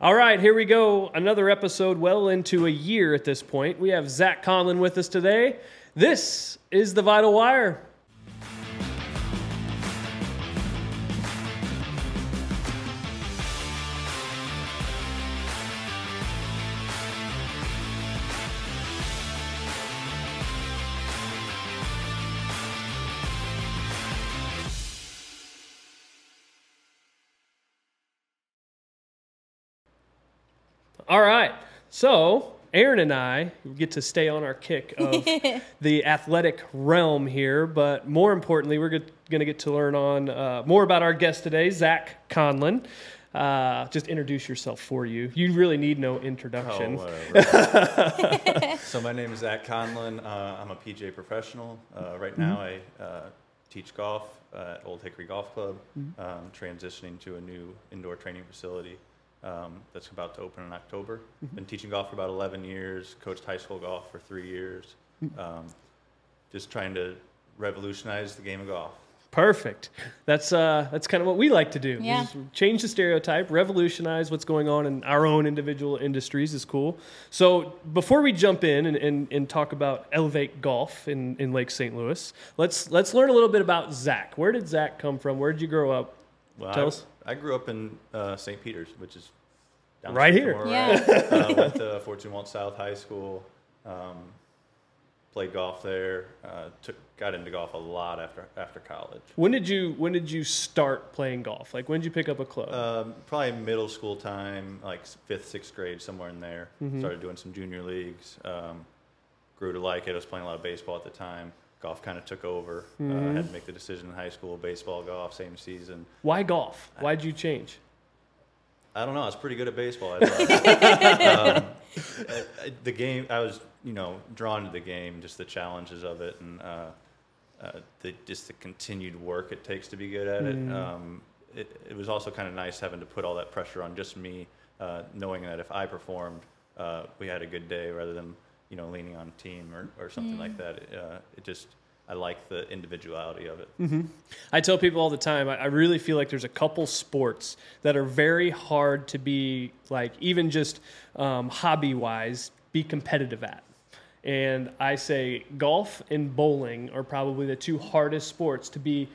All right, here we go. Another episode, well into a year at this point. We have Zach Conlin with us today. This is the Vital Wire. All right. So, Erin and I get to stay on our kick of the athletic realm here, but more importantly, we're going to get to learn on uh, more about our guest today, Zach Conlin. Uh, just introduce yourself for you. You really need no introduction. Oh, so my name is Zach Conlin. Uh, I'm a PGA professional. Uh, right now, I uh, teach golf at Old Hickory Golf Club. Um, transitioning to a new indoor training facility um, that's about to open in October. Been teaching golf for about 11 years. Coached high school golf for three years. Um, just trying to revolutionize the game of golf. Perfect. That's uh, that's kind of what we like to do. Yeah. change the stereotype, revolutionize what's going on in our own individual industries is cool. So before we jump in and, and, and talk about Elevate Golf in, in Lake St. Louis, let's let's learn a little bit about Zach. Where did Zach come from? Where did you grow up? Well, Tell I, us. I grew up in uh, St. Peter's, which is down Right here. from where Yeah. at. uh, went to Fort Zumwalt South High School. Um, played golf there. Uh, took got into golf a lot after after college. When did you when did you start playing golf? Like when did you pick up a club? Um, probably middle school time, like fifth, sixth grade, somewhere in there. Mm-hmm. Started doing some junior leagues. Um, grew to like it. I was playing a lot of baseball at the time. Golf kind of took over. Uh, Mm-hmm. I had to make the decision in high school, baseball, golf, same season. Why golf? Why'd you change? I don't know. I was pretty good at baseball. I um, I- I- the game, I was, you know, drawn to the game, just the challenges of it, and uh, uh, the, just the continued work it takes to be good at it. Um, it, it was also kind of nice having to put all that pressure on just me, uh, knowing that if I performed, uh, we had a good day rather than, you know, leaning on a team or, or something like that. It, uh, it just, I like the individuality of it. I tell people all the time, I, I really feel like there's a couple sports that are very hard to be like, even just um, hobby wise, be competitive at. And I say golf and bowling are probably the two hardest sports to be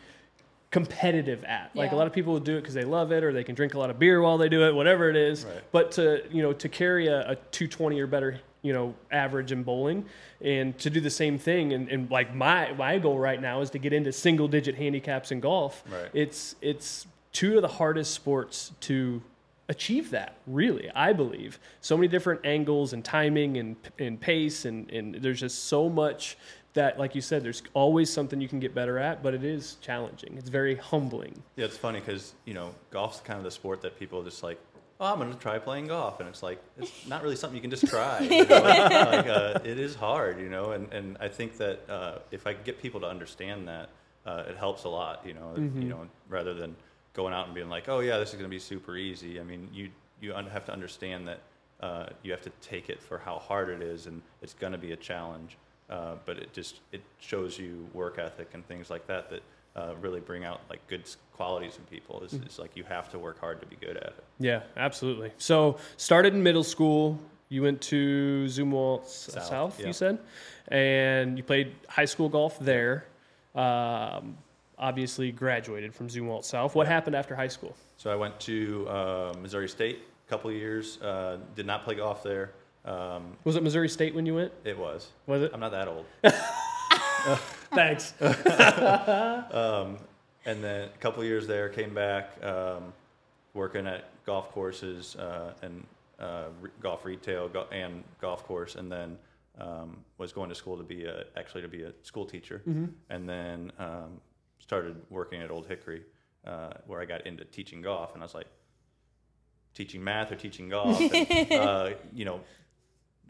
competitive at. Like a lot of people will do it because they love it or they can drink a lot of beer while they do it, whatever it is. Right. But to, you know, to carry a, a 220 or better, you know, average in bowling and to do the same thing and, and like my my goal right now is to get into single digit handicaps in golf. Right. It's it's two of the hardest sports to achieve that really i believe so many different angles and timing and, and pace and, and there's just so much that like you said there's always something you can get better at but it is challenging it's very humbling Yeah, it's funny because you know golf's kind of the sport that people just like. Oh, I'm going to try playing golf, and it's like it's not really something you can just try. You know? like, uh, it is hard, you know, and, and I think that uh, if I get people to understand that, uh, it helps a lot. You know, you know, rather than going out and being like, oh yeah, this is going to be super easy. I mean, you you have to understand that uh, you have to take it for how hard it is, and it's going to be a challenge. Uh, but it just it shows you work ethic and things like that that uh, really bring out like good qualities in people. It's, it's like you have to work hard to be good at it. yeah absolutely so started in middle school you went to zumwalt south, South, you said and you played high school golf there um, obviously graduated from zumwalt south what happened after high school So I went to uh, Missouri State a couple years. Uh, did not play golf there. Um, was it missouri state when you went it was. was it I'm not that old. thanks. Um, and then a couple of years there, came back um, working at golf courses uh, and uh, re- golf retail go- and golf course, and then um, was going to school to be a, actually to be a school teacher, and then um, started working at Old Hickory, uh, where I got into teaching golf, and I was like, teaching math or teaching golf, and, uh, you know.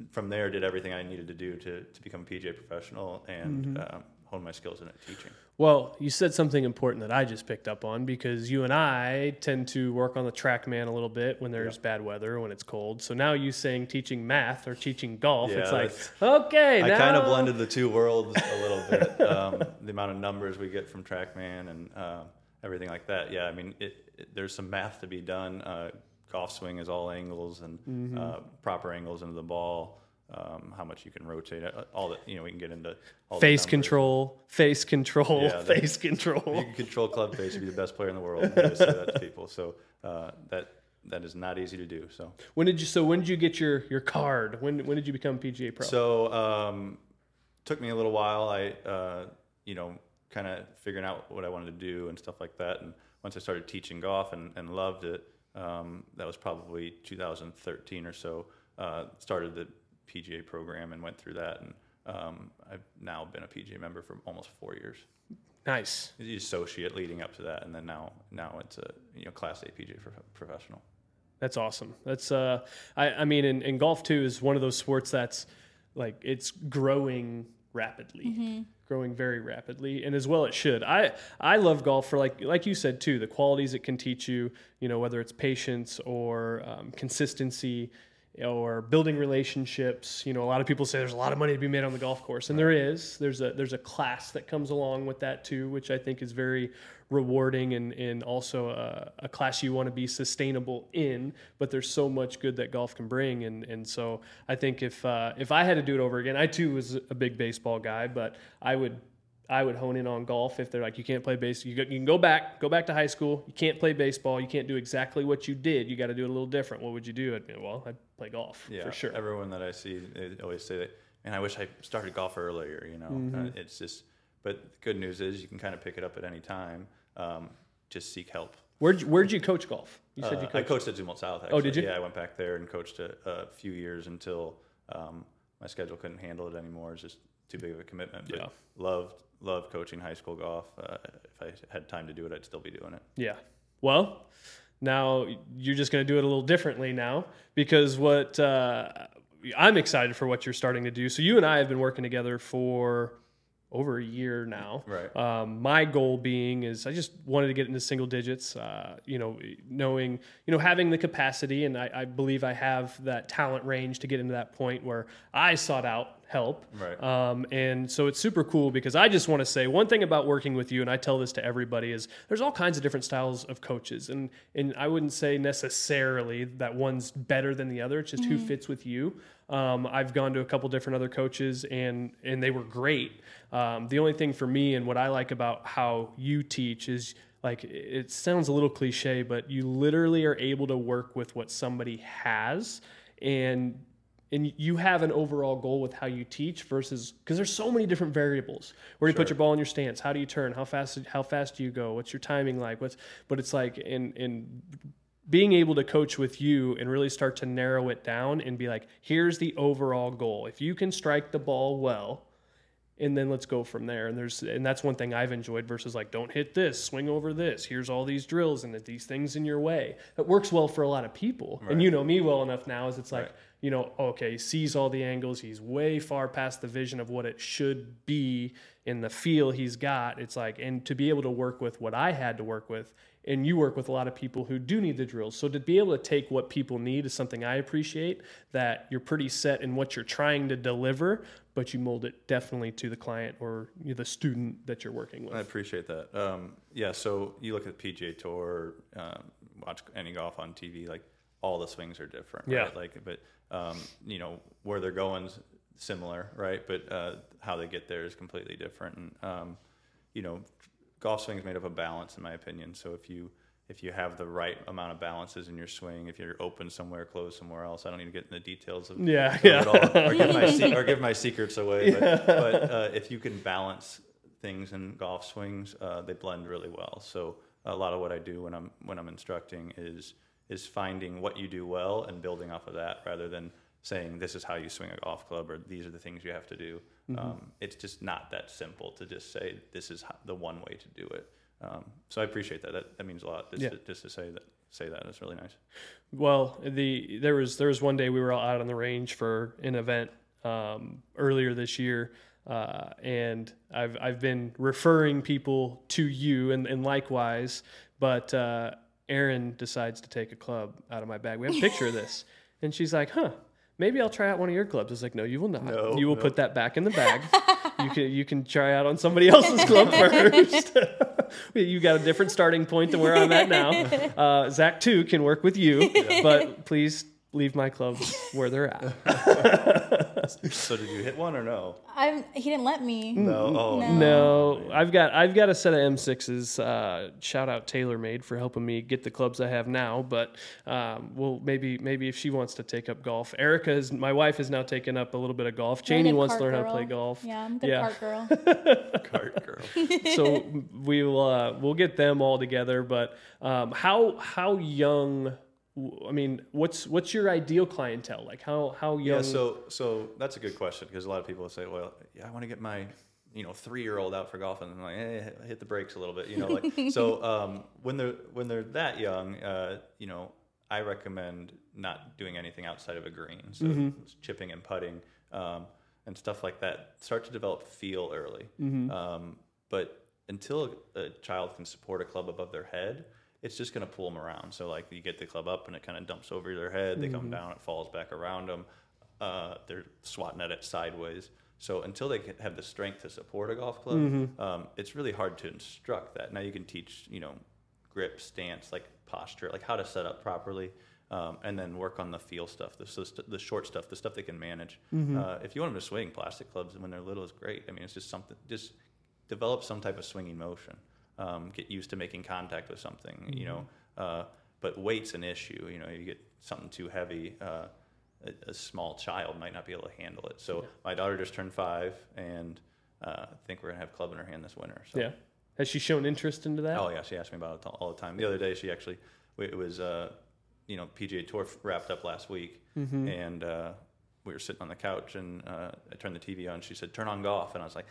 From there, did everything I needed to do to, to become a PGA professional and um, hone my skills in it, teaching. Well, you said something important that I just picked up on because you and I tend to work on the TrackMan a little bit when there's bad weather, when it's cold. So now you saying teaching math or teaching golf, Yeah, it's like, okay, I now kind of blended the two worlds a little bit. Um, the amount of numbers we get from TrackMan and um everything like that. Yeah, I mean, it, it, there's some math to be done. Uh, golf swing is all angles and Mm-hmm. uh, proper angles into the ball. Um, how much you can rotate it, all that you know. We can get into Face control, face control, Yeah, face You can control club face, you'd be the best player in the world. Always say that to people. So uh, that that is not easy to do. So When did you? So when did you get your your card? When when did you become PGA pro? So um, took me a little while. I uh, you know kind of figuring out what I wanted to do and stuff like that. And once I started teaching golf and, and loved it, um, that was probably 2013 or so. Uh, started the PGA program and went through that. And um, I've now been a PGA member for almost four years. nice. The associate leading up to that, and then now now it's a you know class A PGA prof- professional. That's awesome. That's uh, I I mean, in, in golf too is one of those sports that's like it's growing rapidly, growing very rapidly, and as well it should. I I love golf for like like you said too, the qualities it can teach you. You know, whether it's patience or um, consistency. Or building relationships. You know, a lot of people say there's a lot of money to be made on the golf course, and there is. There's a there's a class that comes along with that too, which I think is very rewarding and, and also a, a class you want to be sustainable in. But there's so much good that golf can bring, and and so I think if uh, if I had to do it over again, I too was a big baseball guy, but I would. I would hone in on golf if they're like you can't play base. You, go, you can go back, go back to high school. You can't play baseball. You can't do exactly what you did. You got to do it a little different. What would you do? I'd, well, I'd play golf Yeah, for sure. Everyone that I see, they always say that, man, I wish I started golf earlier. You know, Mm-hmm. uh, it's just. But the good news is you can kind of pick it up at any time. Um, just seek help. Where'd you, where'd you coach golf? You said Uh, you I coached. coached at Zumwalt South. Actually. Oh, did you? Yeah, I went back there and coached a, a few years until um, my schedule couldn't handle it anymore. It's just too big of a commitment. But Yeah. loved loved coaching high school golf. Uh, if I had time to do it, I'd still be doing it. Yeah. Well, now you're just going to do it a little differently now because what uh, I'm excited for what you're starting to do. So you and I have been working together for over a year now. Right. Um, my goal being is I just wanted to get into single digits. Uh, you know, knowing you know having the capacity, and I, I believe I have that talent range to get into that point where I sought out help. Right. Um, and so it's super cool because I just want to say one thing about working with you, and I tell this to everybody, is there's all kinds of different styles of coaches, and and I wouldn't say necessarily that one's better than the other. It's just who fits with you. Um, I've gone to a couple different other coaches, and and they were great. Um, the only thing for me and what I like about how you teach is like it sounds a little cliche, but you literally are able to work with what somebody has and and you have an overall goal with how you teach versus because there's so many different variables. Where do you put your ball in your stance? How do you turn? How fast how fast do you go? What's your timing like? What's but it's like in in being able to coach with you and really start to narrow it down and be like, here's the overall goal. If you can strike the ball well, and then let's go from there. And there's and that's one thing I've enjoyed versus like don't hit this, swing over this. Here's all these drills and these things in your way. That works well for a lot of people. And you know me well enough now as it's like, Right. You know, okay, he sees all the angles. He's way far past the vision of what it should be in the feel he's got. It's like and to be able to work with what I had to work with and you work with a lot of people who do need the drills. So to be able to take what people need is something I appreciate that you're pretty set in what you're trying to deliver, but you mold it definitely to the client or the student that you're working with. I appreciate that. Um, yeah, so you look at PGA Tour, um, watch any golf on TV, like all the swings are different, Yeah. right? Like, but um, you know where they're going's similar, right? But uh, how they get there is completely different. And um, you know, golf swing is made up of balance, in my opinion. So if you if you have the right amount of balances in your swing, if you're open somewhere, closed somewhere else, I don't need to get into the details of Yeah, of yeah. all, or give my se- or give my secrets away. But, but uh, if you can balance things in golf swings, uh, they blend really well. So a lot of what I do when I'm when I'm instructing is is finding what you do well and building off of that, rather than saying this is how you swing a golf club or these are the things you have to do. Um, it's just not that simple to just say this is ho- the one way to do it. Um, so I appreciate that. That, that means a lot. Just, Yeah. to, just to say that say that that is really nice. Well, the there was there was one day we were all out on the range for an event um, earlier this year, uh, and I've I've been referring people to you, and, and likewise. But uh, Erin decides to take a club out of my bag. We have a picture of this, and she's like, "Huh." Maybe I'll try out one of your clubs. I was like, no, you will not. No, you will no. put that back in the bag. you can you can try out on somebody else's club first. you got a different starting point than where I'm at now. Uh, Zach too can work with you, but please leave my clubs where they're at. So did you hit one or no? I'm. He didn't let me. No. Oh, No. No, I've got I've got a set of M6s. Uh, shout out TaylorMade for helping me get the clubs I have now. But um, well, maybe maybe if she wants to take up golf, Erica is my wife has now taken up a little bit of golf. You're Janie good wants to cart learn how to play golf. Yeah, I'm a good Yeah. cart girl. cart girl. so we'll uh, we'll get them all together. But um, how how young? I mean, what's what's your ideal clientele? Like how how young? Yeah, so so that's a good question because a lot of people say, well, yeah, I want to get my you know three year old out for golf, and I'm like, eh, hit the brakes a little bit, you know, like so um, when they're when they're that young, uh, you know, I recommend not doing anything outside of a green, so Mm-hmm. chipping and putting um, and stuff like that. Start to develop feel early, Mm-hmm. um, but until a child can support a club above their head. It's just going to pull them around. So, like, you get the club up and it kind of dumps over their head. They Mm-hmm. come down, it falls back around them uh, they're swatting at it sideways. So until they have the strength to support a golf club, Mm-hmm. um, it's really hard to instruct that. Now you can teach, you know, grip, stance, like posture, like how to set up properly, um, and then work on the feel stuff, the, so st- the short stuff, the stuff they can manage. Mm-hmm. Uh, if you want them to swing, plastic clubs when they're little is great. I mean, it's just something, just develop some type of swinging motion. Um, get used to making contact with something, you know. Uh, but weight's an issue. You know, you get something too heavy. Uh, a, a small child might not be able to handle it. So my daughter just turned five, and uh, I think we're gonna have club in her hand this winter. So. yeah. Has she shown interest into that? Oh yeah, she asked me about it all the time. The other day, she actually, it was, uh, you know, PGA Tour wrapped up last week, Mm-hmm. and uh, we were sitting on the couch, and uh, I turned the TV on. She said, "Turn on golf," and I was like.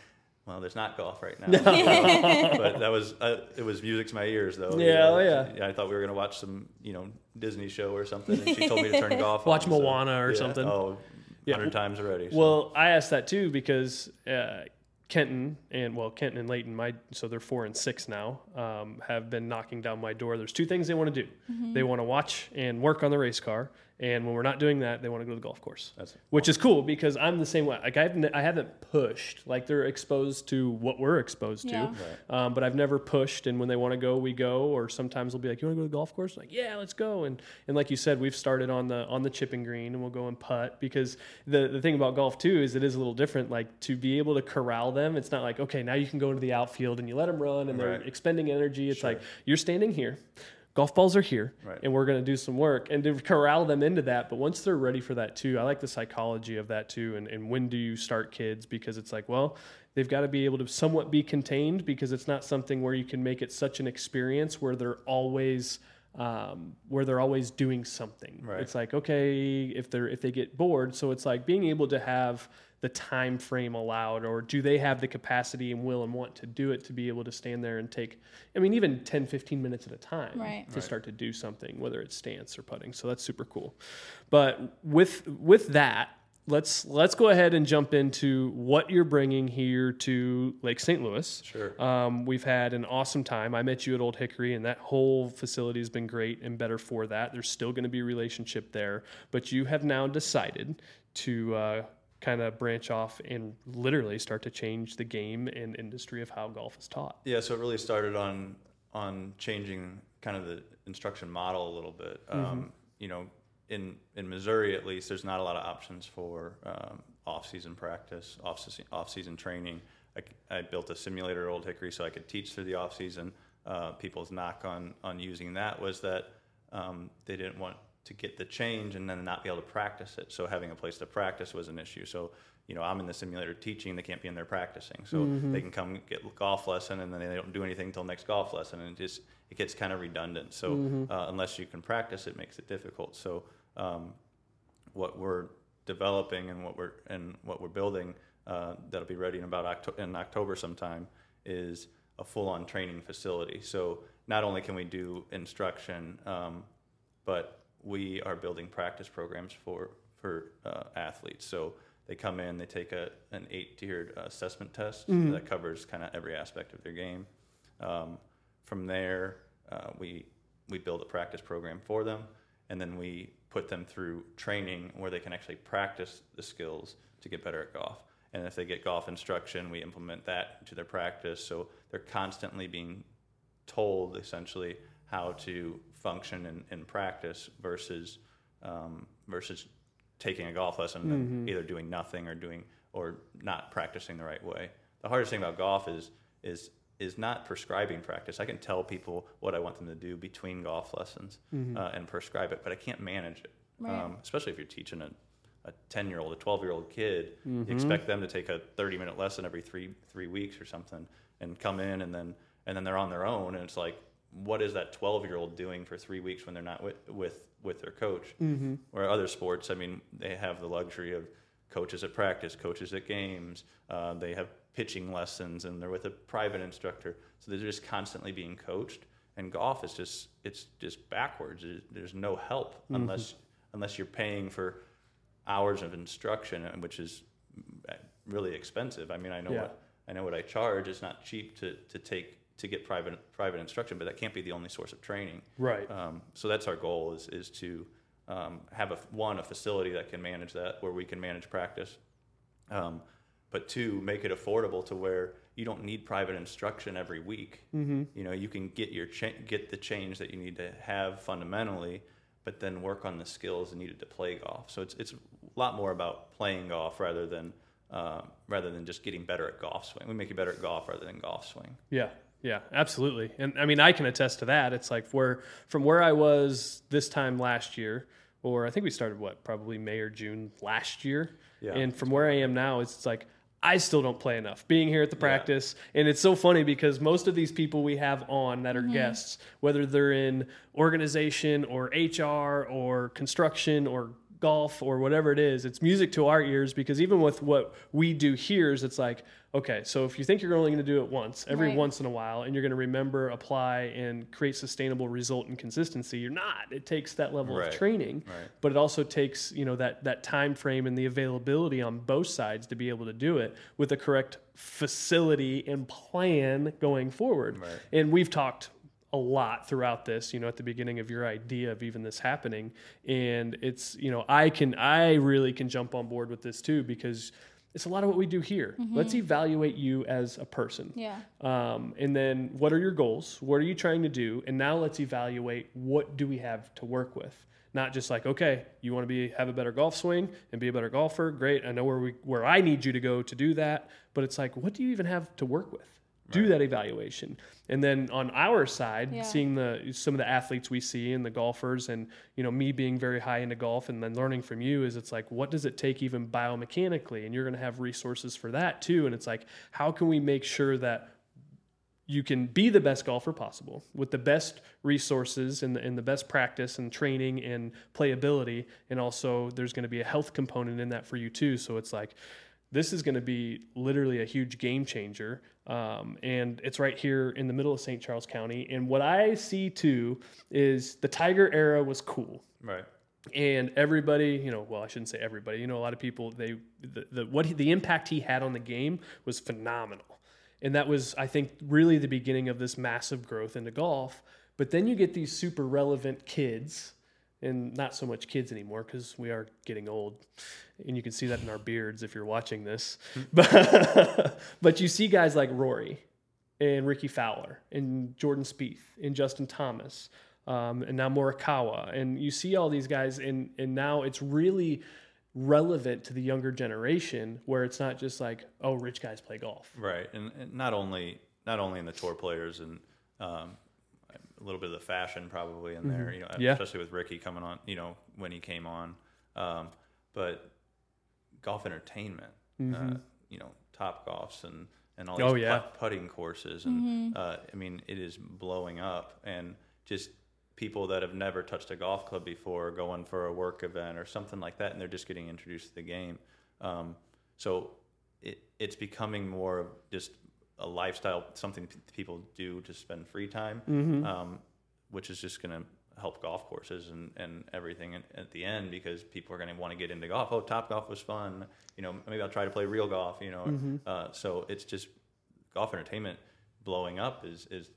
Well, there's not golf right now, but that was uh, it was music to my ears, though. you Yeah, know. oh, yeah. I thought we were gonna watch some, you know, Disney show or something, and she told me to turn golf. Watch on, so, Moana or yeah. something. Oh, Yeah. hundred times already. so. Well, I asked that too because uh, Kenton and well, Kenton and Leighton, my so they're four and six now, um, have been knocking down my door. There's two things they want to do. They want to watch and work on the race car, and when we're not doing that, they want to go to the golf course. That's- which is cool because I'm the same way. Like I've n- I haven't pushed. Like they're exposed to what we're exposed to, Yeah. um, but I've never pushed. And when they want to go, we go. Or sometimes they'll be like, "You want to go to the golf course?" like, yeah, let's go. And and like you said, we've started on the on the chipping green, and we'll go and putt because the the thing about golf too is it is a little different. Like to be able to corral them, it's not like okay, now you can go into the outfield and you let them run and they're expending energy. It's like you're standing here. Golf balls are here, Right. and we're going to do some work and to corral them into that. But once they're ready for that too, I like the psychology of that too. And, and when do you start kids? Because it's like, well, they've got to be able to somewhat be contained because it's not something where you can make it such an experience where they're always um, where they're always doing something. Right. It's like okay, if they're if they get bored, so it's like being able to have the time frame allowed or do they have the capacity and will and want to do it to be able to stand there and take i mean even 10 15 minutes at a time Right. to start to do something whether it's stance or putting so that's super cool but with with that let's let's go ahead and jump into what you're bringing here to lake st louis Sure. um, we've had an awesome time. I met you at Old Hickory, and that whole facility has been great and better for that. There's still going to be a relationship there, but you have now decided to uh, kind of branch off and literally start to change the game and industry of how golf is taught. Yeah, so it really started on on changing kind of the instruction model a little bit. Um, you know, in in Missouri at least, there's not a lot of options for um, off season practice, off season off season training. I built a simulator at Old Hickory so I could teach through the off season. Uh, people's knock on on using that was that um, they didn't want to get the change and then not be able to practice it. So having a place to practice was an issue. So you know, I'm in the simulator teaching; they can't be in there practicing. So they can come get a golf lesson, and then they don't do anything until next golf lesson, and it just it gets kind of redundant. So uh, unless you can practice, it makes it difficult. So um, what we're developing and what we're and what we're building uh, that'll be ready in about Octo- in October sometime is a full-on training facility. So not only can we do instruction, um, but we are building practice programs for for uh, athletes. So they come in, they take a an eight-tiered assessment test that covers kind of every aspect of their game. Um, from there, uh, we we build a practice program for them, and then we put them through training where they can actually practice the skills to get better at golf. And if they get golf instruction, we implement that into their practice, so they're constantly being told essentially how to function and, in practice versus um, versus taking a golf lesson and either doing nothing or doing or not practicing the right way. The hardest thing about golf is is is not prescribing practice. I can tell people what I want them to do between golf lessons uh, and prescribe it, but I can't manage it. Right. Um, especially if you're teaching a a 10 year old, a 12 year old kid, you expect them to take a 30 minute lesson every three, three weeks or something and come in and then, and then they're on their own. And it's like, what is that 12 year old doing for three weeks when they're not with, with, with their coach? Mm-hmm. Where other sports, I mean, they have the luxury of coaches at practice, coaches at games. Uh, they have pitching lessons and they're with a private instructor. So they're just constantly being coached. And golf is just, it's just backwards. There's- no help unless, unless you're paying for hours of instruction, and which is uh, really expensive. I mean, I know Yeah. what I know what I charge. It's not cheap to, to take to get private private instruction, but that can't be the only source of training. Right. Um, so that's our goal is is to um, have a one a facility that can manage that where we can manage practice, um, but two make it affordable to where you don't need private instruction every week. Mm-hmm. You know, you can get your cha- get the change that you need to have fundamentally, but then work on the skills needed to play golf. So it's it's a lot more about playing golf rather than uh, rather than just getting better at golf swing. We make you better at golf rather than golf swing. Yeah, yeah, absolutely. And I mean, I can attest to that. It's like where from where I was this time last year, or I think we started what probably May or June last year, Yeah. and from where I am now, it's like I still don't play enough. Being here at the practice, and it's so funny because most of these people we have on that are mm-hmm. guests, whether they're in organization or HR or construction or golf or whatever it is, it's music to our ears because even with what we do here is it's like, okay, so if you think you're only going to do it once, every Right. once in a while, and you're going to remember, apply, and create sustainable result and consistency, you're not. It takes that level Right. of training, Right. but it also takes you know that that time frame and the availability on both sides to be able to do it with the correct facility and plan going forward. Right. And we've talked a lot throughout this, you know, at the beginning of your idea of even this happening. And it's, you know, I can, I really can jump on board with this too because it's a lot of what we do here. Let's evaluate you as a person. Yeah. Um, and then what are your goals? What are you trying to do? And now let's evaluate what do we have to work with. Not just like, okay, you want to be have a better golf swing and be a better golfer. Great. I know where we where I need you to go to do that. But it's like, what do you even have to work with? Do that evaluation. And then on our side, Yeah. seeing the some of the athletes we see and the golfers and you know me being very high into golf and then learning from you is it's like what does it take even biomechanically and you're going to have resources for that too and it's like how can we make sure that you can be the best golfer possible with the best resources and the, and the best practice and training and playability. And also, there's going to be a health component in that for you too. So it's like, this is going to be literally a huge game changer. Um, and it's right here in the middle of St. Charles County. And what I see too is the Tiger era was cool Right. and everybody you know well i shouldn't say everybody you know a lot of people they the, the what he, the impact he had on the game was phenomenal and that was i think really the beginning of this massive growth into golf but then you get these super relevant kids and not so much kids anymore because we are getting old and you can see that in our beards if you're watching this. But, but you see guys like rory and Rickie Fowler and Jordan Spieth and Justin Thomas um, and now Morikawa. And you see all these guys and and now it's really relevant to the younger generation where it's not just like oh rich guys play golf. Right, and, and not only not only in the tour players and um, a little bit of the fashion probably in there, you know, Yeah. especially with Rickie coming on, you know, when he came on, um, but golf entertainment, uh, you know, top golfs and and all these Oh, yeah. putt, putting courses, and uh, I mean, it is blowing up, and just people that have never touched a golf club before going for a work event or something like that, and they're just getting introduced to the game. Um, so it, it's becoming more of just a lifestyle, something p- people do to spend free time, um, which is just going to help golf courses and, and everything at, at the end because people are going to want to get into golf. Oh, top golf was fun. You know, maybe I'll try to play real golf. You know, uh, so it's just golf entertainment blowing up is is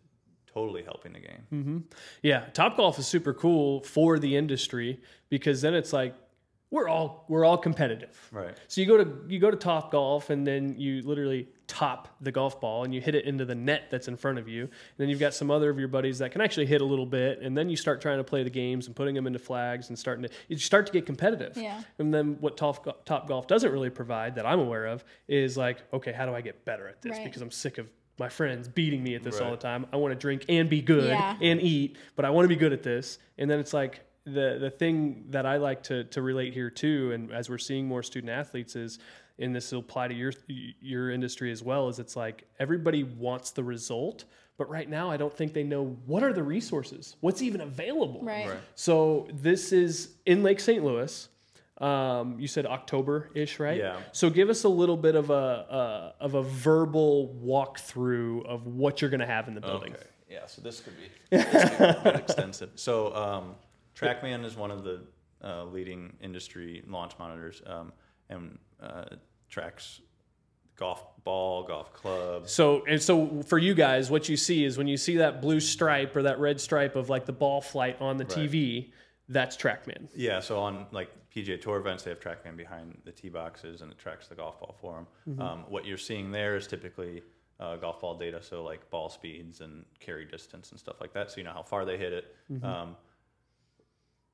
totally helping the game. Yeah, Top Golf is super cool for the industry because then it's like we're all we're all competitive. Right. So you go to you go to Top Golf and then you literally top the golf ball and you hit it into the net that's in front of you. And then you've got some other of your buddies that can actually hit a little bit and then you start trying to play the games and putting them into flags and starting to you start to get competitive. Yeah. And then what Top Top Golf doesn't really provide that I'm aware of is like, okay, how do I get better at this Right. because I'm sick of my friends beating me at this all the time. I want to drink and be good Yeah. and eat, but I want to be good at this. And then it's like the the thing that I like to to relate here too, and as we're seeing more student athletes is, and this will apply to your your industry as well, is it's like everybody wants the result, but right now I don't think they know what are the resources, what's even available. Right. Right. So this is in Lake St. Louis. Um, you said October ish, right? Yeah. So give us a little bit of a uh, of a verbal walkthrough of what you're going to have in the building. Okay. Yeah. So this could be, this could be extensive. So um, TrackMan is one of the uh, leading industry launch monitors, um, and uh, tracks golf ball, golf club. So and so for you guys, what you see is when you see that blue stripe or that red stripe of like the ball flight on the Right. TV, that's TrackMan. Yeah, so on like PGA Tour events, they have TrackMan behind the tee boxes, and it tracks the golf ball for them. Um, what you're seeing there is typically uh, golf ball data, so like ball speeds and carry distance and stuff like that, so you know how far they hit it. Um,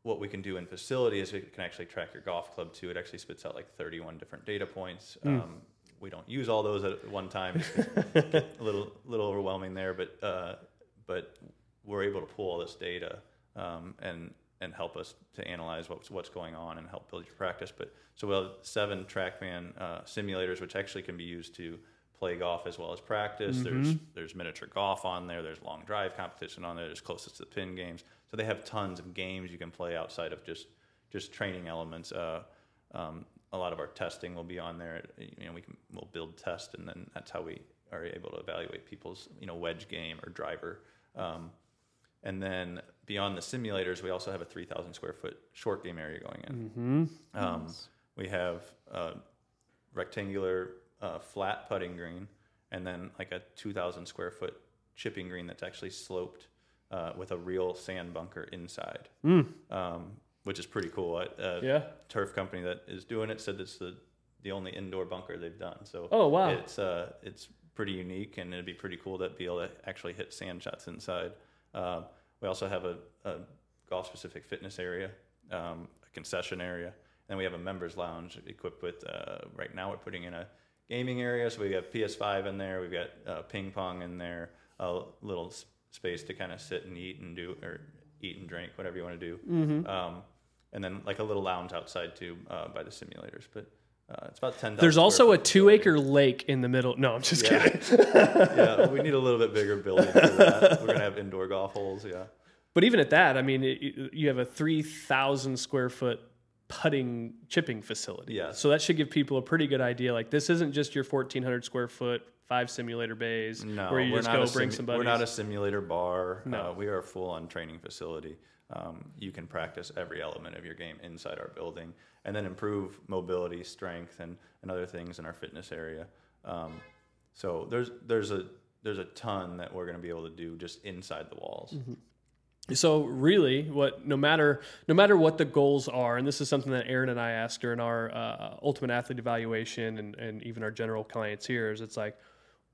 what we can do in facility is we can actually track your golf club too. It actually spits out like 31 different data points. Um, we don't use all those at one time. A little little overwhelming there, but uh, but we're able to pull all this data um, and and help us to analyze what's what's going on and help build your practice. But so we have seven TrackMan uh, simulators, which actually can be used to play golf as well as practice. There's there's miniature golf on there. There's long drive competition on there. There's closest to the pin games. So they have tons of games you can play outside of just just training elements. Uh, um, a lot of our testing will be on there. You know, we can we'll build test, and then that's how we are able to evaluate people's you know wedge game or driver. Um, and then beyond the simulators, we also have a 3,000 square foot short game area going in. Um, we have a rectangular uh, flat putting green, and then like a 2,000 square foot chipping green that's actually sloped uh, with a real sand bunker inside, um, which is pretty cool. Uh, Yeah. turf company that is doing it said it's the the only indoor bunker they've done. So Oh, wow. it's uh it's pretty unique, and it'd be pretty cool to be able to actually hit sand shots inside. Uh, we also have a, a golf specific fitness area, um, a concession area, and we have a members lounge equipped with. Uh, right now, we're putting in a gaming area, so we got PS5 in there, we've got uh, ping pong in there, a little space to kind of sit and eat and do or eat and drink, whatever you want to do. Mm-hmm. Um, and then like a little lounge outside too uh, by the simulators. But uh, it's about ten. There's also a two acre lake in the middle. No, I'm just Yeah. kidding. yeah, we need a little bit bigger building for that. We're gonna have indoor golf holes. Yeah. But even at that, I mean, it, you have a 3,000 square foot putting chipping facility. Yes. So that should give people a pretty good idea. Like, this isn't just your 1,400 square foot, five simulator bays No, where you we're just go bring simu- some We're not a simulator bar. No. Uh, we are a full-on training facility. Um, you can practice every element of your game inside our building, and then improve mobility, strength, and, and other things in our fitness area. Um, so there's there's a there's a ton that we're going to be able to do just inside the walls. Mm-hmm. So really, what no matter no matter what the goals are, and this is something that Erin and I asked during our uh, ultimate athlete evaluation, and, and even our general clients here, is it's like,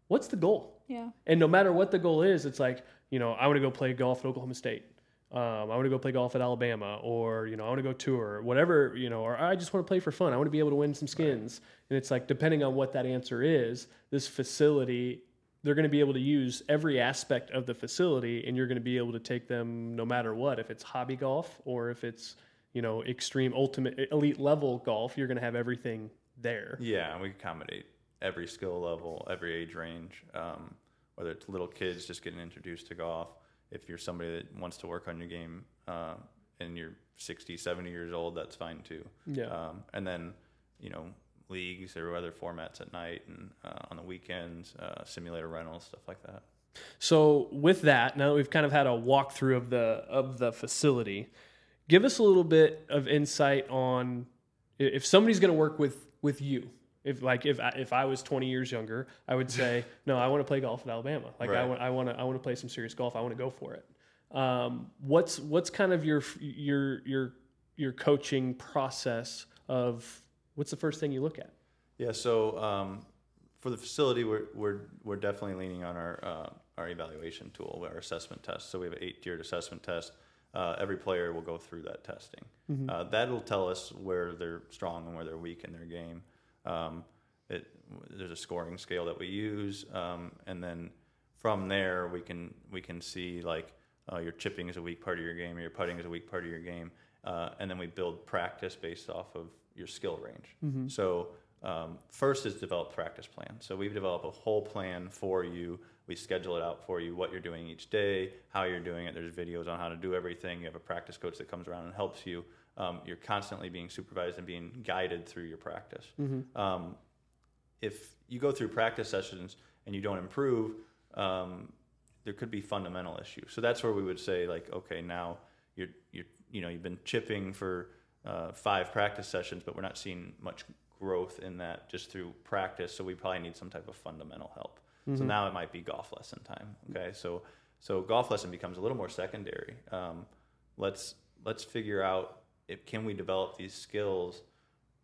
what's the goal? Yeah. And no matter what the goal is, it's like, you know, I want to go play golf at Oklahoma State. Um, I want to go play golf at Alabama, or you know, I want to go tour, whatever, you know, or I just want to play for fun. I want to be able to win some skins. And it's like, depending on what that answer is, this facility, they're going to be able to use every aspect of the facility, and you're going to be able to take them no matter what. If it's hobby golf or if it's you know extreme, ultimate, elite level golf, you're going to have everything there. Yeah, and we accommodate every skill level, every age range. Um, whether it's little kids just getting introduced to golf, if you're somebody that wants to work on your game uh, and you're 60, 70 years old, that's fine too. Yeah. Um, and then, you know, leagues or other formats at night and uh, on the weekends, uh, simulator rentals, stuff like that. So with that, now that we've kind of had a walkthrough of the of the facility, give us a little bit of insight on if somebody's going to work with with you. If like if I, if I was 20 years younger, I would say no. I want to play golf at Alabama. Like I want I want to I want to play some serious golf. I want to go for it. Um, what's what's kind of your your your your coaching process of what's the first thing you look at? Yeah, so um, for the facility, we're, we're, we're definitely leaning on our, uh, our evaluation tool, our assessment test. So we have an eight tiered assessment test. Uh, every player will go through that testing. Mm-hmm. Uh, that'll tell us where they're strong and where they're weak in their game. Um, it, there's a scoring scale that we use, um, and then from there we can we can see like uh, your chipping is a weak part of your game, or your putting is a weak part of your game, uh, and then we build practice based off of your skill range. So um, first is develop practice plan. So we've developed a whole plan for you. We schedule it out for you, what you're doing each day, how you're doing it. There's videos on how to do everything. You have a practice coach that comes around and helps you. Um, you're constantly being supervised and being guided through your practice. Um, if you go through practice sessions and you don't improve, um, there could be fundamental issues. So that's where we would say, like, okay, now you're you're you know you've been chipping for uh, five practice sessions, but we're not seeing much growth in that just through practice. So we probably need some type of fundamental help. So now it might be golf lesson time. Okay, so so golf lesson becomes a little more secondary. Um, let's let's figure out if can we develop these skills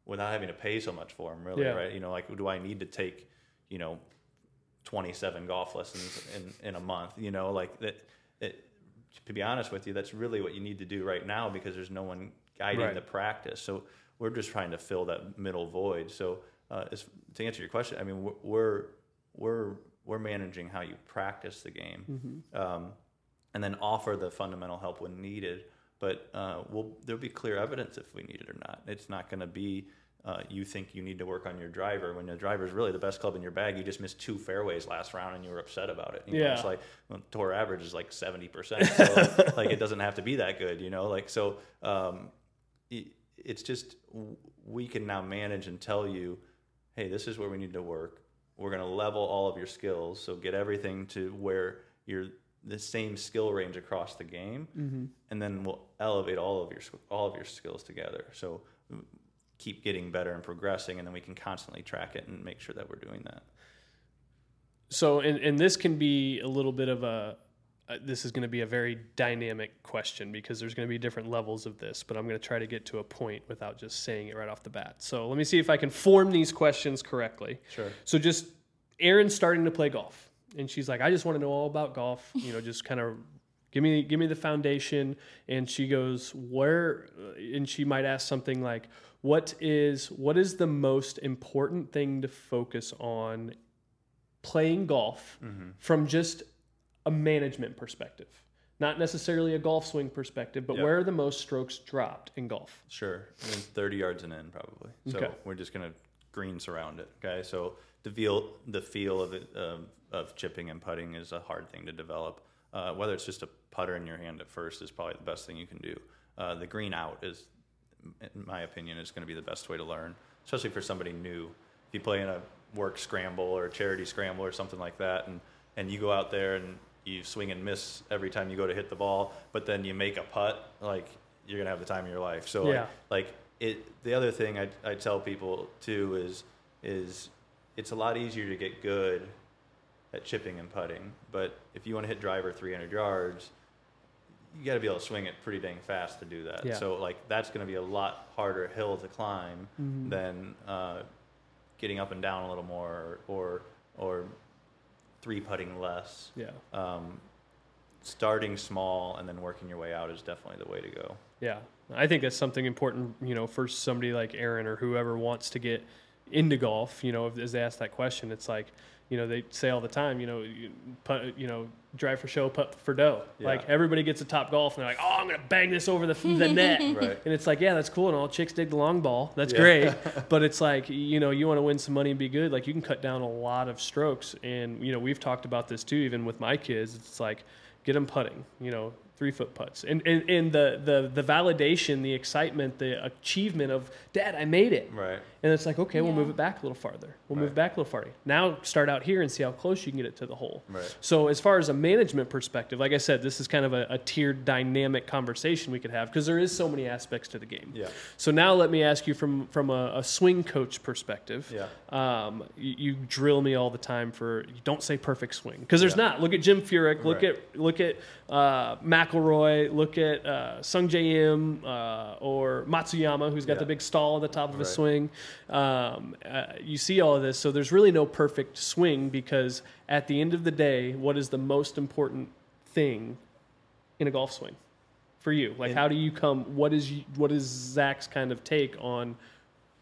without having to pay so much for them. Really, Yeah. right? You know, like do I need to take you know 27 golf lessons in, in a month you know like that it, to be honest with you that's really what you need to do right now because there's no one guiding Right. the practice so we're just trying to fill that middle void so uh, as, to answer your question i mean we're we're we're, we're managing how you practice the game um, and then offer the fundamental help when needed but uh, we'll, there'll be clear evidence if we need it or not it's not going to be uh, you think you need to work on your driver when the driver is really the best club in your bag. You just missed two fairways last round and you were upset about it. You know, Yeah. it's like well, tour average is like seventy percent. So like it doesn't have to be that good. You know, like so. Um, it, it's just we can now manage and tell you, hey, this is where we need to work. We're going to level all of your skills, so get everything to where you're the same skill range across the game, and then we'll elevate all of your all of your skills together. So mm, keep getting better and progressing, and then we can constantly track it and make sure that we're doing that. So, and, and this can be a little bit of a, uh, this is going to be a very dynamic question because there's going to be different levels of this, but I'm going to try to get to a point without just saying it right off the bat. So, let me see if I can form these questions correctly. Sure. So, just Erin's starting to play golf, and she's like, I just want to know all about golf, you know, just kind of. Give me, give me the foundation, and she goes where, uh, and she might ask something like, "What is, what is the most important thing to focus on playing golf from just a management perspective, not necessarily a golf swing perspective, but Yep. where are the most strokes dropped in golf? Sure. I mean, 30 yards and in probably. So Okay. we're just going to green surround it. Okay. So the feel, the feel of it, um, of chipping and putting is a hard thing to develop. Uh, whether it's just a putter in your hand at first is probably the best thing you can do. Uh, the green out is, in my opinion, is going to be the best way to learn, especially for somebody new. If you play in a work scramble or a charity scramble or something like that, and, and you go out there and you swing and miss every time you go to hit the ball, but then you make a putt, like you're gonna have the time of your life. So Yeah. like, like it. The other thing I, I tell people too is is it's a lot easier to get good at chipping and putting, but if you want to hit driver 300 yards, you got to be able to swing it pretty dang fast to do that. Yeah. So like that's going to be a lot harder hill to climb than uh, getting up and down a little more or or three putting less. Yeah. Um, starting small and then working your way out is definitely the way to go. Yeah, I think that's something important, you know, for somebody like Erin or whoever wants to get into golf. You know, if, as they ask that question, it's like, you know, they say all the time, you know, you, put, you know, drive for show, putt for dough. Yeah. Like everybody gets a top golf, and they're like, oh, I'm gonna bang this over the the net. Right. And it's like, yeah, that's cool and all. Chicks dig the long ball. That's Yeah. great. but it's like, you know, you want to win some money and be good. Like you can cut down a lot of strokes. And, you know, we've talked about this too, even with my kids. It's like, get them putting, you know, three foot putts. And, and, and the, the, the validation, the excitement, the achievement of, Dad, I made it. Right. And it's like, okay, we'll move it back a little farther. We'll move back a little farther. Now start out here and see how close you can get it to the hole. Right. So as far as a management perspective, like I said, this is kind of a, a tiered dynamic conversation we could have because there is so many aspects to the game. Yeah. So now let me ask you from from a, a swing coach perspective. Yeah. Um, you, you drill me all the time for you don't say perfect swing because there's Yeah. not. Look at Jim Furyk. Look Right. at look at uh, McIlroy, look at uh, Sungjae Im uh, or Matsuyama, who's got Yeah. the big stall at the top of his Right. swing. Um, uh, you see all of this, so there's really no perfect swing because at the end of the day, what is the most important thing in a golf swing for you? Like, In- how do you come? What is what is Zach's kind of take on?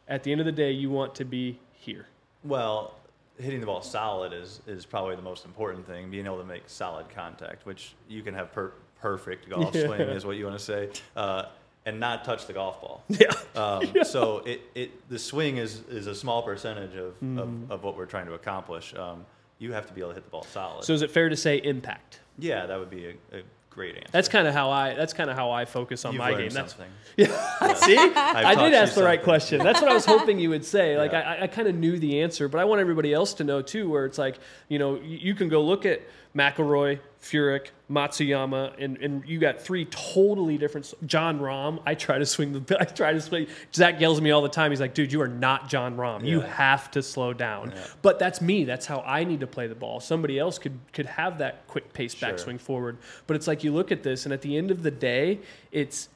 At the end of the day, you want to be here. Well, hitting the ball solid is, is probably the most important thing. Being able to make solid contact, which you can have per- perfect golf Yeah. swing, is what you want to say, uh, and not touch the golf ball. Yeah. Um, So it, it the swing is, is a small percentage of, Mm-hmm. of, of what we're trying to accomplish. Um, you have to be able to hit the ball solid. So is it fair to say impact? yeah, that would be a, a great answer. That's kind of how I. That's kind of how I focus on You've my learned game. That's something. Yeah. See, I taught did you ask the right question. That's what I was hoping you would say. Like Yeah. I, I kind of knew the answer, but I want everybody else to know too. Where it's like, you know, you, you can go look at McIlroy, Furyk, Matsuyama, and, and you got three totally different. John Rahm, I try to swing the. I try to swing. Zach yells at me all the time. He's like, "Dude, you are not John Rahm. You have to slow down." Yeah. But that's me. That's how I need to play the ball. Somebody else could could have that quick pace Sure. backswing forward. But it's like you look at this, and at the end of the day, it's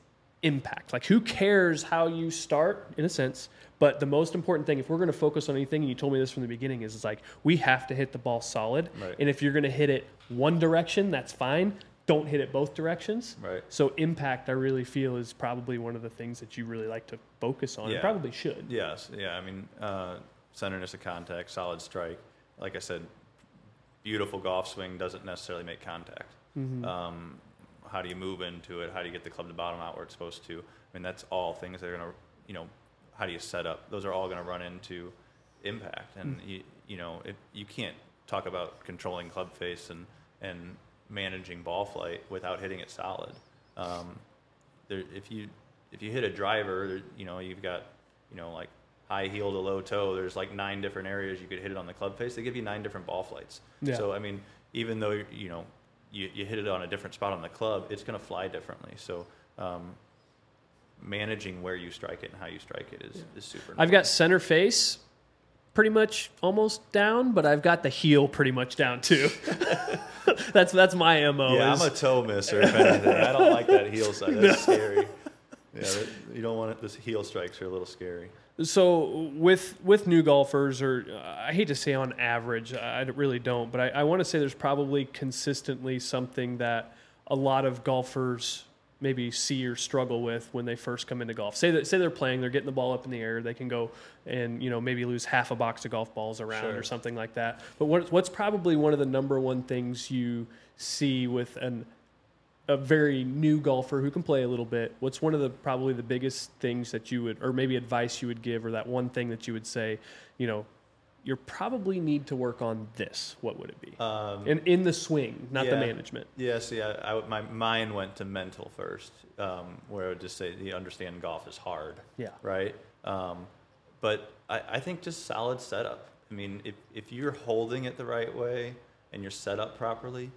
impact. Like, who cares how you start, in a sense? But the most important thing, if we're going to focus on anything, and you told me this from the beginning, is it's like we have to hit the ball solid. Right. And if you're going to hit it one direction, that's fine. Don't hit it both directions. Right. So impact, I really feel, is probably one of the things that you really like to focus on. Yeah. Probably should. Yes, yeah. I mean, uh, centerness of contact, solid strike. Like I said, beautiful golf swing doesn't necessarily make contact. Mm-hmm. Um, how do you move into it? How do you get the club to bottom out where it's supposed to? I mean, that's all things that are going to, you know, how do you set up? Those are all going to run into impact. And, Mm. you, you know, if you can't talk about controlling club face and, and managing ball flight without hitting it solid. Um, there, if you if you hit a driver, you know you've got you know like high heel to low toe. There's like nine different areas you could hit it on the club face. They give you nine different ball flights. Yeah. So I mean, even though you know you, you hit it on a different spot on the club, it's going to fly differently. So um, managing where you strike it and how you strike it is, is super. I've got center face pretty much almost down, but I've got the heel pretty much down too. that's that's my mo. yeah, is- I'm a toe misser. If anything, I don't like that heel side. That's scary. Yeah, that, you don't want it. This heel strikes are a little scary. So with with new golfers, or uh, I hate to say on average, I really don't, but I, I want to say there's probably consistently something that a lot of golfers maybe see or struggle with when they first come into golf. Say that say they're playing, they're getting the ball up in the air, they can go and you know maybe lose half a box of golf balls around Sure. or something like that. But what, what's probably one of the number one things you see with an a very new golfer who can play a little bit, what's one of the probably the biggest things that you would, or maybe advice you would give, or that one thing that you would say, you know, you probably need to work on this. What would it be? Um, in in the swing, not the management. Yeah, see, I, I my mind went to mental first, um, where I would just say, you understand golf is hard, Yeah. right? Um, but I, I think just solid setup. I mean, if, if you're holding it the right way and you're set up properly,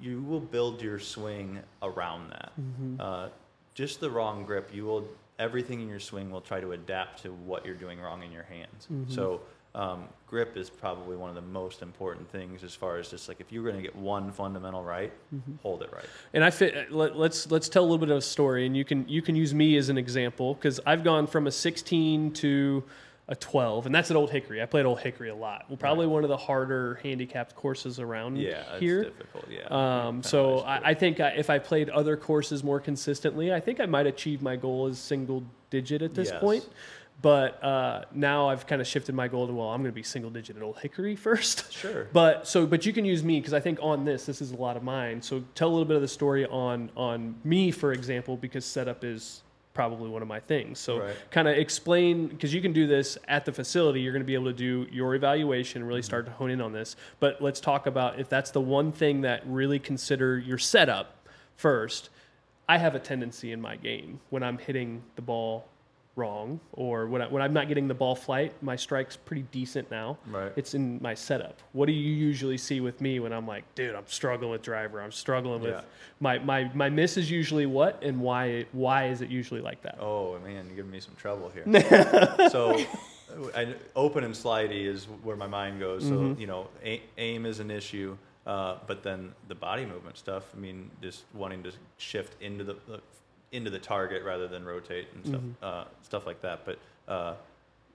you will build your swing around that. Uh, just the wrong grip, you will everything in your swing will try to adapt to what you're doing wrong in your hands. So um, grip is probably one of the most important things as far as just like if you're going to get one fundamental right, hold it right. And I fit. Let, let's let's tell a little bit of a story, and you can you can use me as an example because I've gone from a 16 to a 12, and that's at Old Hickory. I played Old Hickory a lot. Well, probably one of the harder handicapped courses around Yeah, it's here. difficult. Yeah. Um, so I, I think I, if I played other courses more consistently, I think I might achieve my goal as single digit at this Yes. point. But uh, now I've kind of shifted my goal to well, I'm going to be single digit at Old Hickory first. Sure. But so, but you can use me because I think on this, this is a lot of mine. So tell a little bit of the story on on me, for example, because setup is probably one of my things. So Right. kind of explain because you can do this at the facility. You're going to be able to do your evaluation, really start to hone in on this. But let's talk about if that's the one thing that really consider your setup first. I have a tendency in my game when I'm hitting the ball wrong or when, I, when I'm not getting the ball flight, my strike's pretty decent now. Right. It's in my setup. What do you usually see with me when I'm like, dude, I'm struggling with driver. I'm struggling with Yeah. my, my, my miss is usually what and why why is it usually like that? Oh man, you're giving me some trouble here. so, I, open and slidey is where my mind goes. So Mm-hmm. you know, a, aim is an issue. Uh, but then the body movement stuff. I mean, just wanting to shift into the, the into the target rather than rotate and stuff Mm-hmm. uh, stuff like that. But uh,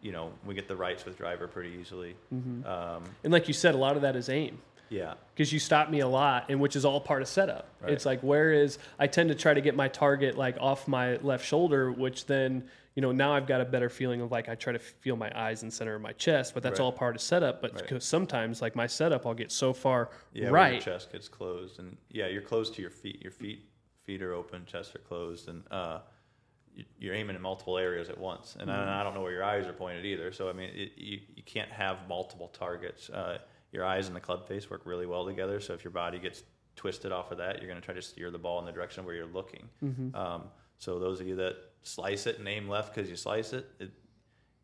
you know, we get the rights with driver pretty easily. Mm-hmm. Um, And like you said, a lot of that is aim. yeah, because you stop me a lot, and which is all part of setup. Right. It's like where is I tend to try to get my target like off my left shoulder, which then you know now I've got a better feeling of like I try to feel my eyes in center of my chest, but that's Right. all part of setup. But Right. 'cause sometimes like my setup, I'll get so far yeah. Right. your chest gets closed, and yeah, you're close to your feet. Your feet feet are open, chest are closed, and uh, you- you're aiming in multiple areas at once. And I, I don't know where your eyes are pointed either. So I mean, it, you you can't have multiple targets. Uh, your eyes and the club face work really well together. So if your body gets twisted off of that, you're going to try to steer the ball in the direction where you're looking. Um, so those of you that slice it and aim left because you slice it, it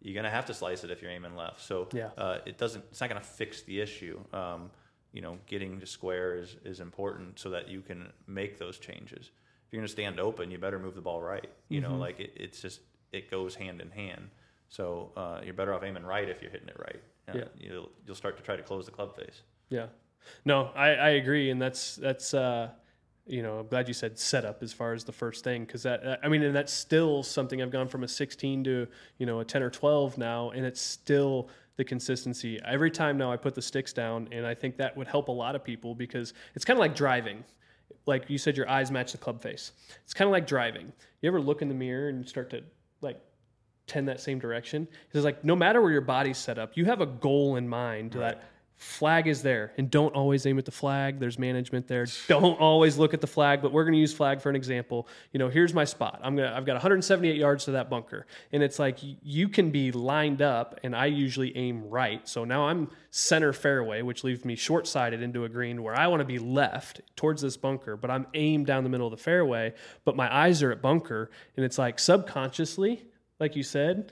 you're going to have to slice it if you're aiming left. So Yeah. uh, it doesn't. It's not going to fix the issue. Um, you know, getting to square is is important so that you can make those changes. If you're going to stand open, you better move the ball right. You know, like it, it's just it goes hand in hand. So uh, you're better off aiming right if you're hitting it right. Uh, Yeah. You'll you'll start to try to close the club face. Yeah. No, I, I agree, and that's that's uh, you know I'm glad you said setup as far as the first thing because that I mean and that's still something I've gone from a 16 to you know a 10 or 12 now, and it's still the consistency. Every time now I put the sticks down, and I think that would help a lot of people because it's kind of like driving. Like you said, your eyes match the club face. It's kind of like driving. You ever look in the mirror and start to like tend that same direction. It's like no matter where your body's set up, you have a goal in mind that flag is there and don't always aim at the flag. There's management there. Don't always look at the flag but we're going to use flag for an example. You know here's my spot. I'm going to i've got 178 yards to that bunker and it's like you can be lined up and i usually aim right. So now i'm center fairway which leaves me short sided into a green where i want to be left towards this bunker but i'm aimed down the middle of the fairway but my eyes are at bunker and it's like subconsciously like you said,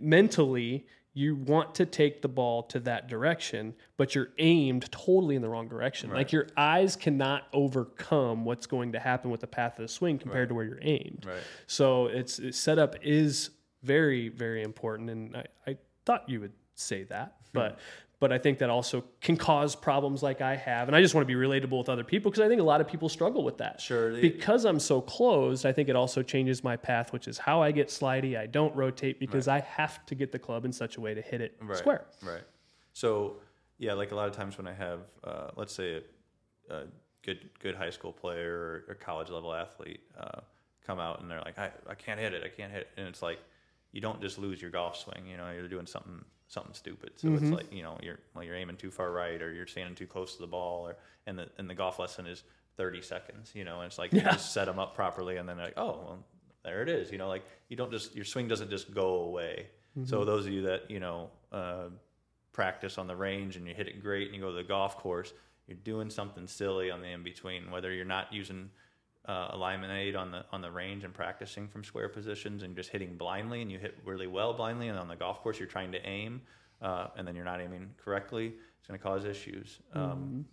mentally you want to take the ball to that direction, but you're aimed totally in the wrong direction. Like your eyes cannot overcome what's going to happen with the path of the swing compared to where you're aimed. Right. So it's, it's setup is very very important, and I, I thought you would say that, but. But I think that also can cause problems like I have. And I just want to be relatable with other people because I think a lot of people struggle with that Sure. because I'm so closed, I think it also changes my path, which is how I get slidey. I don't rotate because I have to get the club in such a way to hit it Right. square. Right. So yeah, like a lot of times when I have, uh, let's say, a, a good good high school player or, or college level athlete uh, come out and they're like, I, I can't hit it, I can't hit it, and it's like you don't just lose your golf swing. You know, you're doing something something stupid. So it's like you know you're well, you're aiming too far right or you're standing too close to the ball or and the and the golf lesson is 30 seconds. You know, and it's like you just set them up properly and then like, oh well, there it is. You know, like you don't just your swing doesn't just go away. So those of you that you know uh, practice on the range and you hit it great and you go to the golf course, you're doing something silly on the in between. Whether you're not using uh, alignment aid on the on the range and practicing from square positions and just hitting blindly and you hit really well blindly, and on the golf course you're trying to aim uh, and then you're not aiming correctly, it's going to cause issues. Um,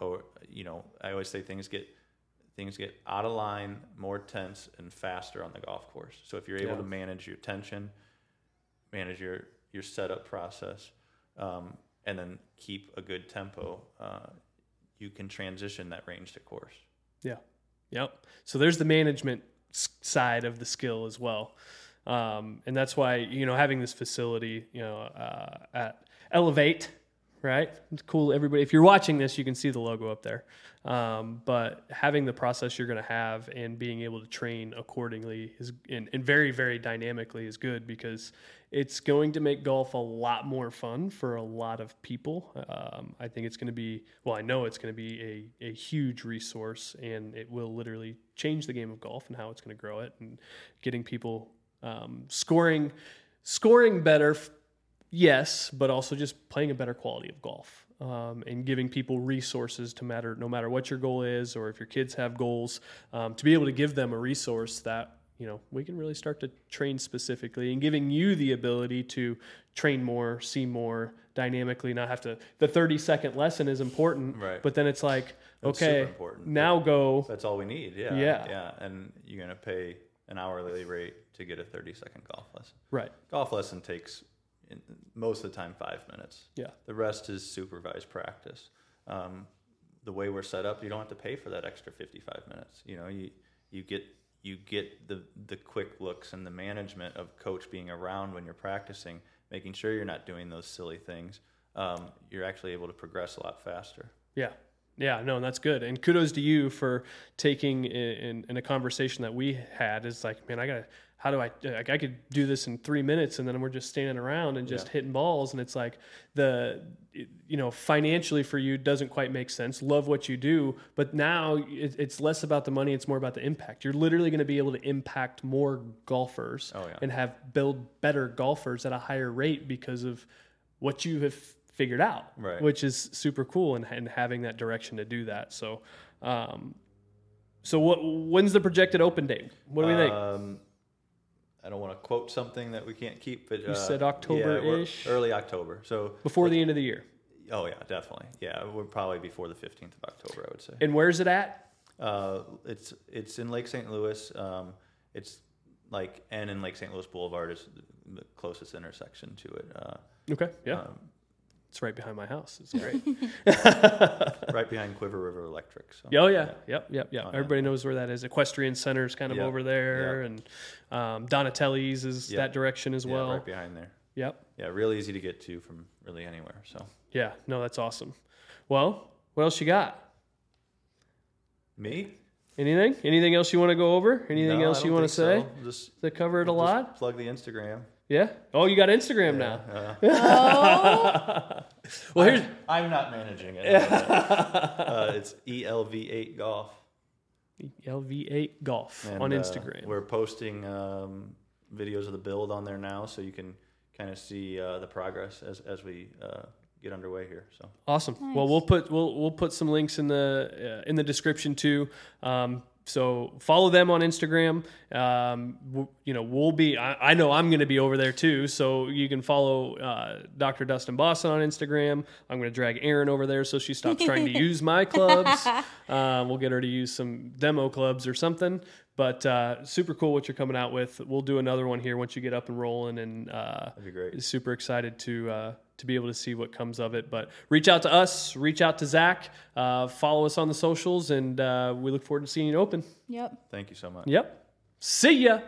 or you know, I always say things get things get out of line, more tense, and faster on the golf course. So if you're able Yeah. to manage your tension, manage your your setup process, um, and then keep a good tempo, uh, you can transition that range to course. Yeah. Yep. So there's the management side of the skill as well. Um, and that's why, you know, having this facility, you know, uh, at Elevate, right? It's cool. Everybody, if you're watching this, you can see the logo up there. Um, but having the process you're going to have and being able to train accordingly is, and, and very, very dynamically is good because it's going to make golf a lot more fun for a lot of people. Um, I think it's going to be, well, I know it's going to be a, a huge resource and it will literally change the game of golf and how it's going to grow it and getting people um, scoring, scoring better. Yes, but also just playing a better quality of golf um, and giving people resources to matter no matter what your goal is or if your kids have goals um, to be able to give them a resource that you know we can really start to train specifically and giving you the ability to train more see more dynamically not have to the 30 second lesson is important Right. but then it's like That's okay now go That's all we need. Yeah. Yeah. Yeah. And you're gonna pay an hourly rate to get a 30 second golf lesson. right Golf lesson takes in, most of the time five minutes. yeah The rest is supervised practice. um, the way we're set up, you don't have to pay for that extra 55 minutes. You know, you you get you get the the quick looks and the management of coach being around when you're practicing, making sure you're not doing those silly things. Um, you're actually able to progress a lot faster. Yeah. Yeah, no, and that's good. And kudos to you for taking in, in a conversation that we had. Is like, man, I gotta. How do I? Like, I could do this in three minutes, and then we're just standing around and just Yeah. hitting balls. And it's like the, you know, financially for you doesn't quite make sense. Love what you do, but now it's less about the money. It's more about the impact. You're literally going to be able to impact more golfers Oh, yeah. and have build better golfers at a higher rate because of what you have figured out, Right. which is super cool and, and having that direction to do that. So, um, so what, when's the projected open date? What do we think? I don't want to quote something that we can't keep, but You uh, said yeah, October-ish? early October. So Before the end of the year. oh yeah, definitely. Yeah, we're probably before the 15th of October, I would say. And where's it at? Uh, it's it's in Lake St. Louis. Um, it's like N and Lake St. Louis Boulevard is the closest intersection to it. Uh, Okay. Yeah. um, it's right behind my house. It's great. right behind Cuivre River Electric. So, oh, yeah. Yep. Yep. Yep. Oh, yeah. Everybody knows where that is. Equestrian Center's kind of Yep. over there. And um, Donatelli's is Yep. that direction as yeah, well. right behind there. Yep. Yeah, real easy to get to from really anywhere. So Yeah. No, that's awesome. Well, what else you got? me? Anything? Anything else you want to go over? Anything No, else you want to say? so. Just To cover it a lot? Plug the Instagram. Yeah. Oh, you got Instagram now. Uh, Well, here's I'm not managing it. uh, it's ELV8 Golf ELV8 Golf And, on uh, Instagram. we're posting um, videos of the build on there now, so you can kind of see uh, the progress as as we uh, get underway here. So Awesome. Well, we'll put we'll we'll put some links in the uh, in the description too. Um, so follow them on Instagram. Um, w- you know, we'll be. I, I know I'm going to be over there too. So you can follow uh, Dr. Dustin Boston on Instagram. I'm going to drag Erin over there so she stops trying to use my clubs. Um, we'll get her to use some demo clubs or something. But uh, super cool what you're coming out with. We'll do another one here once you get up and rolling, and uh, that'd be great. super excited to uh, to be able to see what comes of it. But reach out to us, reach out to Zach, uh, follow us on the socials, and uh, we look forward to seeing you open. Yep. Thank you so much. Yep. See ya.